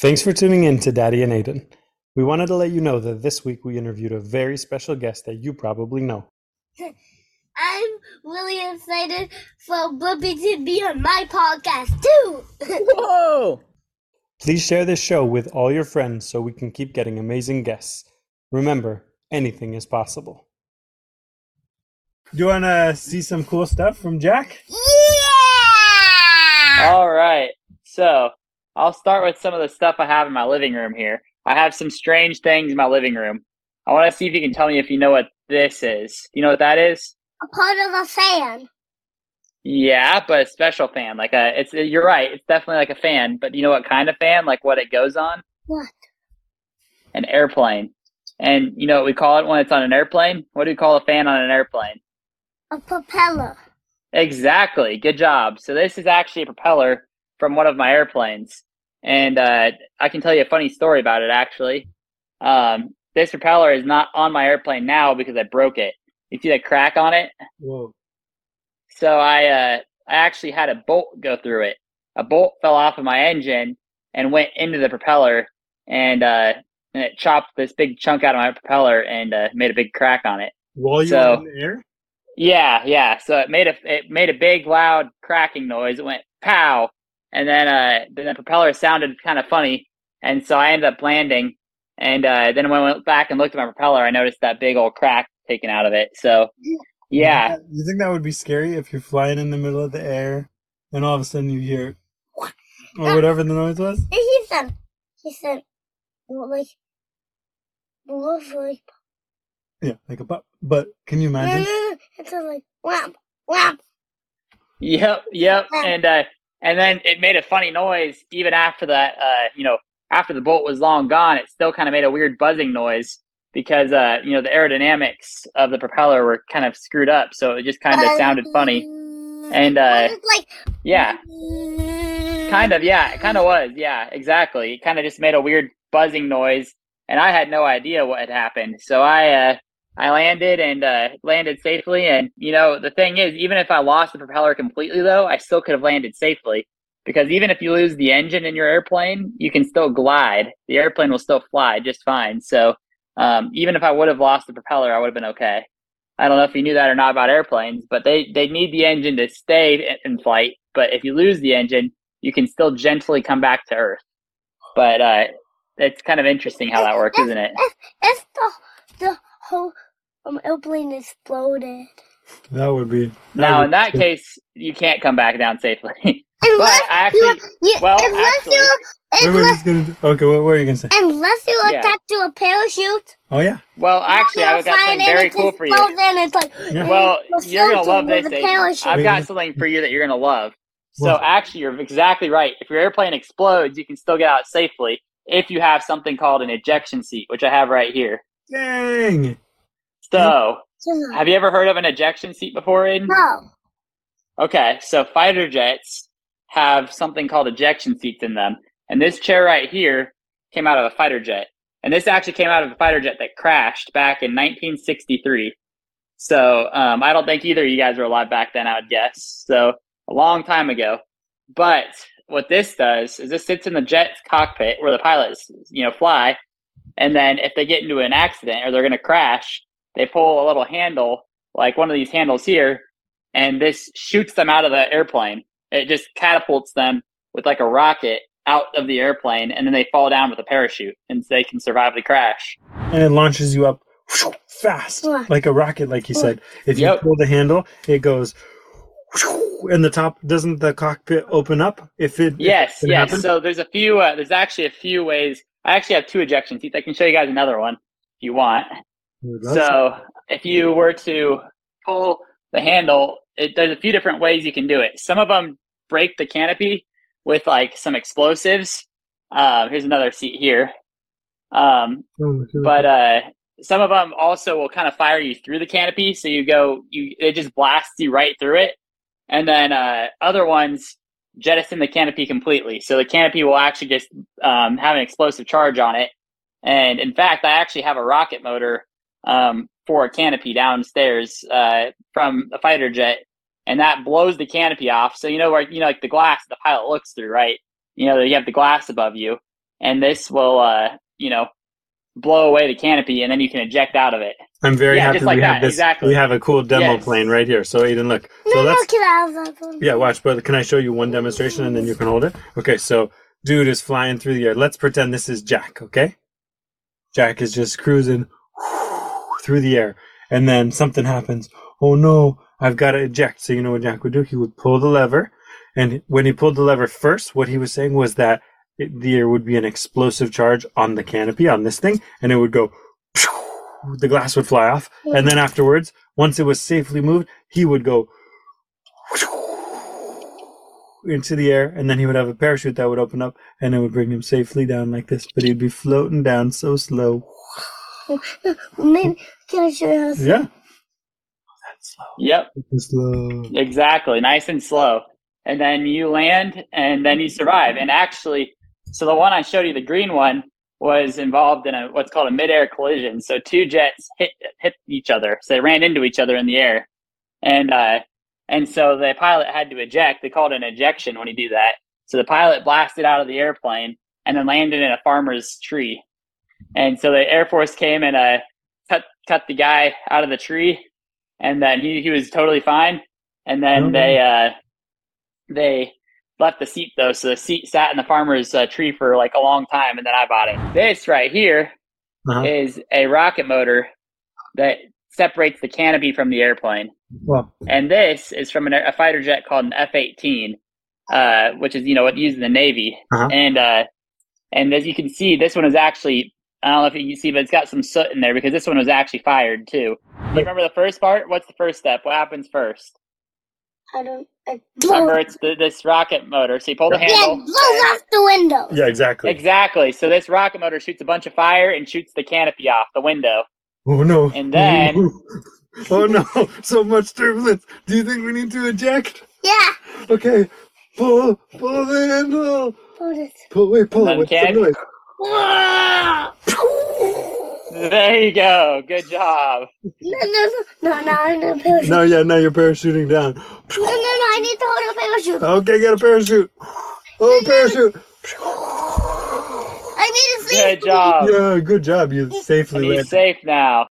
Thanks for tuning in to Daddy and Aiden. We wanted to let you know that this week we interviewed a very special guest that you probably know. I'm really excited for Blippi to be on my podcast too. Whoa! Please share this show with all your friends so we can keep getting amazing guests. Remember, anything is possible. Do you want to see some cool stuff from Jack? yeah! All right. So I'll start with some of the stuff I have in my living room here. I have some strange things in my living room. I want to see if you can tell me if you know what this is. You know what that is? A part of a fan. Yeah, but a special fan. Like a, it's. You're right. It's definitely like a fan. But you know what kind of fan? Like what it goes on? What? An airplane. And you know what we call it when it's on an airplane? What do we call a fan on an airplane? A propeller. Exactly. Good job. So this is actually a propeller from one of my airplanes, and uh, I can tell you a funny story about it. Actually, um, this propeller is not on my airplane now because I broke it. You see that crack on it? Whoa. So I uh, I actually had a bolt go through it. A bolt fell off of my engine and went into the propeller, and uh, and it chopped this big chunk out of my propeller and uh, made a big crack on it. While you So- were in the air? Yeah, yeah. So it made a it made a big loud cracking noise. It went pow, and then uh then the propeller sounded kind of funny, and so I ended up landing. And uh, then when I went back and looked at my propeller, I noticed that big old crack taken out of it. So yeah, You think that would be scary if you're flying in the middle of the air and all of a sudden you hear or whatever the noise was? He said, he said, well, like, like, Yeah, like a but. But can you imagine? it's like, wham, wham. Yep, yep. And uh and then it made a funny noise even after that uh you know, after the bolt was long gone, it still kind of made a weird buzzing noise because uh you know, the aerodynamics of the propeller were kind of screwed up, so it just kind of sounded funny. And, uh, like, Yeah, kind of, yeah, it kind of was. Yeah, exactly. It kind of just made a weird buzzing noise and I had no idea what had happened. So I uh I landed and uh, landed safely. And you know, the thing is, even if I lost the propeller completely, though, I still could have landed safely because even if you lose the engine in your airplane, you can still glide. The airplane will still fly just fine. So um, even if I would have lost the propeller, I would have been okay. I don't know if you knew that or not about airplanes, but they they need the engine to stay in- flight. But if you lose the engine, you can still gently come back to Earth. But uh, it's kind of interesting how that works, isn't it? If the, the whole um, airplane exploded. That would be. Now, would in that scary. case, you can't come back down safely. Unless I actually- you, you, well, unless actually- you, Wait, wait, unless, gonna okay, what, what are you gonna say? unless you Yeah. attach to a parachute. Oh yeah, well, actually, I've got something very cool for you. Then it's like, Yeah. Well, You're you're gonna love this. a I've got something for you that you're gonna love. So What? actually, you're exactly right. If your airplane explodes, you can still get out safely if you have something called an ejection seat, which I have right here. Dang! So, have you ever heard of an ejection seat before, Aiden? No. Okay, so fighter jets have something called ejection seats in them. And this chair right here came out of a fighter jet. And this actually came out of a fighter jet that crashed back in 1963. So um, I don't think either of you guys were alive back then, I would guess. So a long time ago. But what this does is this sits in the jet's cockpit where the pilots, you know, fly. And then if they get into an accident or they're going to crash, they pull a little handle, like one of these handles here, and this shoots them out of the airplane. It just catapults them with like a rocket out of the airplane, and then they fall down with a parachute, and they can survive the crash. And it launches you up fast, like a rocket, like you said. If you Yep. pull the handle, it goes. And the top doesn't the cockpit open up if it? if Yes, it yes. happens? So there's a few. Uh, there's actually a few ways. I actually have two ejection seats. I can show you guys another one if you want. So if you were to pull the handle, it, there's a few different ways you can do it. Some of them break the canopy with like some explosives. Uh, here's another seat here. Um, Oh, but uh, some of them also will kind of fire you through the canopy, so you go, you it just blasts you right through it, and then uh, other ones jettison the canopy completely. So the canopy will actually just um, have an explosive charge on it, and in fact, I actually have a rocket motor um, for a canopy downstairs uh, from a fighter jet, and that blows the canopy off. So you know where you know like the glass the pilot looks through, right? You know you have the glass above you and this will, uh, you know, blow away the canopy, and then you can eject out of it. I'm very Yeah, happy just like we have this. exactly. We have a cool demo Yes. plane right here. So Aiden, look. So no, no, let's can I have that yeah, watch. But can I show you one demonstration and then you can hold it? Okay, so dude is flying through the air. Let's pretend this is Jack. Okay, Jack is just cruising through the air, and then something happens. Oh no, I've got to eject. So you know what Jack would do? He would pull the lever, and when he pulled the lever first, what he was saying was that it, there would be an explosive charge on the canopy on this thing, and it would go. The glass would fly off, and then afterwards, once it was safely moved, he would go into the air, and then he would have a parachute that would open up, and it would bring him safely down like this. But he'd be floating down so slow. Maybe, can I show you how to Yeah, that's slow. Yep, Slow. exactly, nice and slow, and then you land, and then you survive. And actually, so the one I showed you, the green one, was involved in a what's called a mid-air collision. So two jets hit hit each other, so they ran into each other in the air, and uh, and so the pilot had to eject. They called it an ejection when you do that. So the pilot blasted out of the airplane and then landed in a farmer's tree. And so the Air Force came and uh, cut cut the guy out of the tree, and then he, he was totally fine. And then Oh. they uh, they left the seat though, so the seat sat in the farmer's uh, tree for like a long time, and then I bought it. This right here Uh-huh. is a rocket motor that separates the canopy from the airplane Well, and this is from an, a fighter jet called an F-18, uh, which is you know what used in the Navy. Uh-huh. And uh, and as you can see, this one is actually I don't know if you can see, but it's got some soot in there because this one was actually fired too. You remember the first part? What's the first step? What happens first? I don't. I Remember, it's the, this rocket motor. So you pull the Yeah, it handle. blows off the window. yeah, exactly. Exactly. So this rocket motor shoots a bunch of fire and shoots the canopy off the window. Oh no. And then- Oh no, so much turbulence. Do you think we need to eject? Yeah. Okay. Pull, pull the handle. Pull it. Pull, wait, pull. Then What's the can- noise? Ah! There you go. Good job. No, no, no, no, no, I need a parachute. No, yeah, now you're parachuting down. No, no, no, I need to hold a parachute. Okay, get a parachute. Oh, parachute. I need to see. Good job. Yeah, good job. You And safely he's landed. safe now.